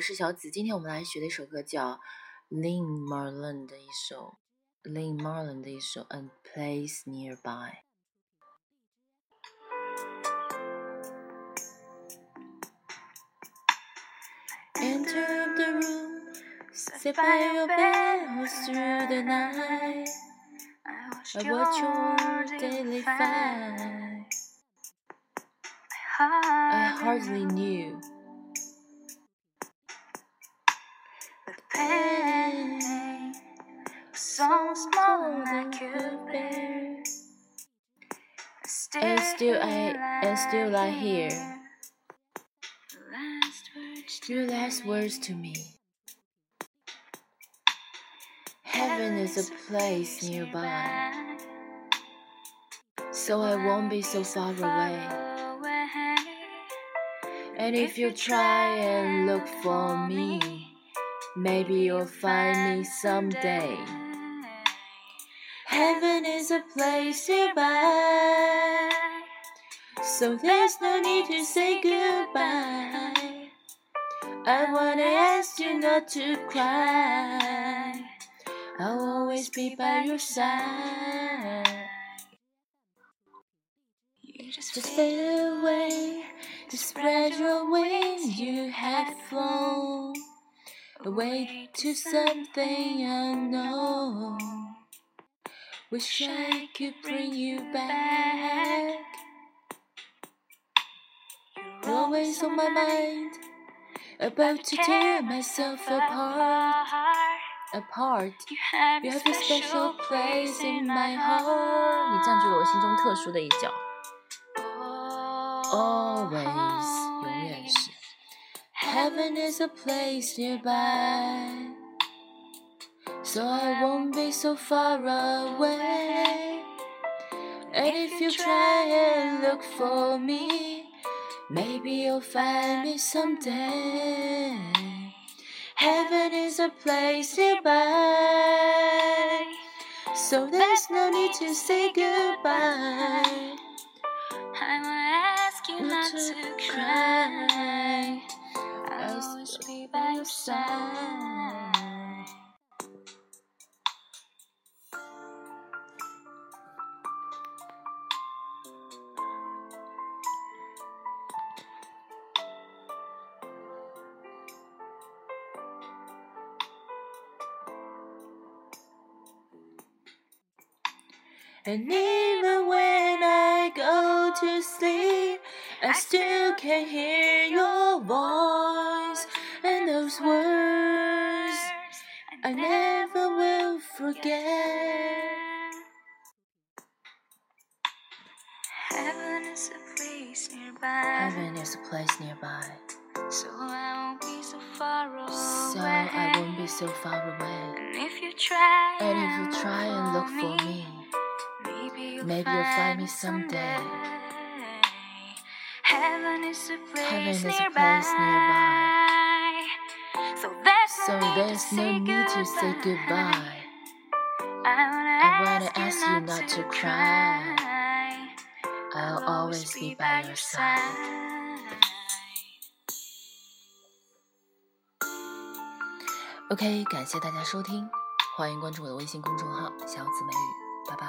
是小紫，今天我们来学的一首歌叫 Lene Marlin 的一首 Lene Marlin 的一首 And Place Nearby。Enter the room, sit by your bed all through the night. I watch your daily fight. I hardly knew. So small I could bear. And still I and still I hear your last words to me. Heaven is a place nearby, so I won't be so far away. And if you try and look for me, maybe you'll find me someday. Heaven is a place nearby, so there's no need to say goodbye. I wanna ask you not to cry. I'll always be by your side. You just Just fade away, to spread your wings. You have flown away to something unknown. Wish I could bring you back. You're always on my mind, about to tear myself apart. Apart. You have You a have a special place in my 你 heart. 占据了我心中特殊的一角。Always，永 Always 远是。Heaven is a place nearby, so I won't be so far away. And if you try and look for me, maybe you'll find me someday. Heaven is a place nearby, so there's no need to say goodbye. I will ask you not to cry. And even when I go to sleep, I still can hear your voice and those words I never will forget. Heaven is a place nearby. Heaven is a place nearby, So I won't be so far away. so I won't be so far away. And if you try, And if you try and look for me, maybe you'll, maybe you'll find me someday. Heaven is a place Heaven is a nearby. place nearby. So there's so no need there's to no say need to say goodbye. goodbye. I wanna, I wanna ask, you not to cry. I'll always be by your side. OK，感谢大家收听，欢迎关注我的微信公众号“小紫美语”，拜拜。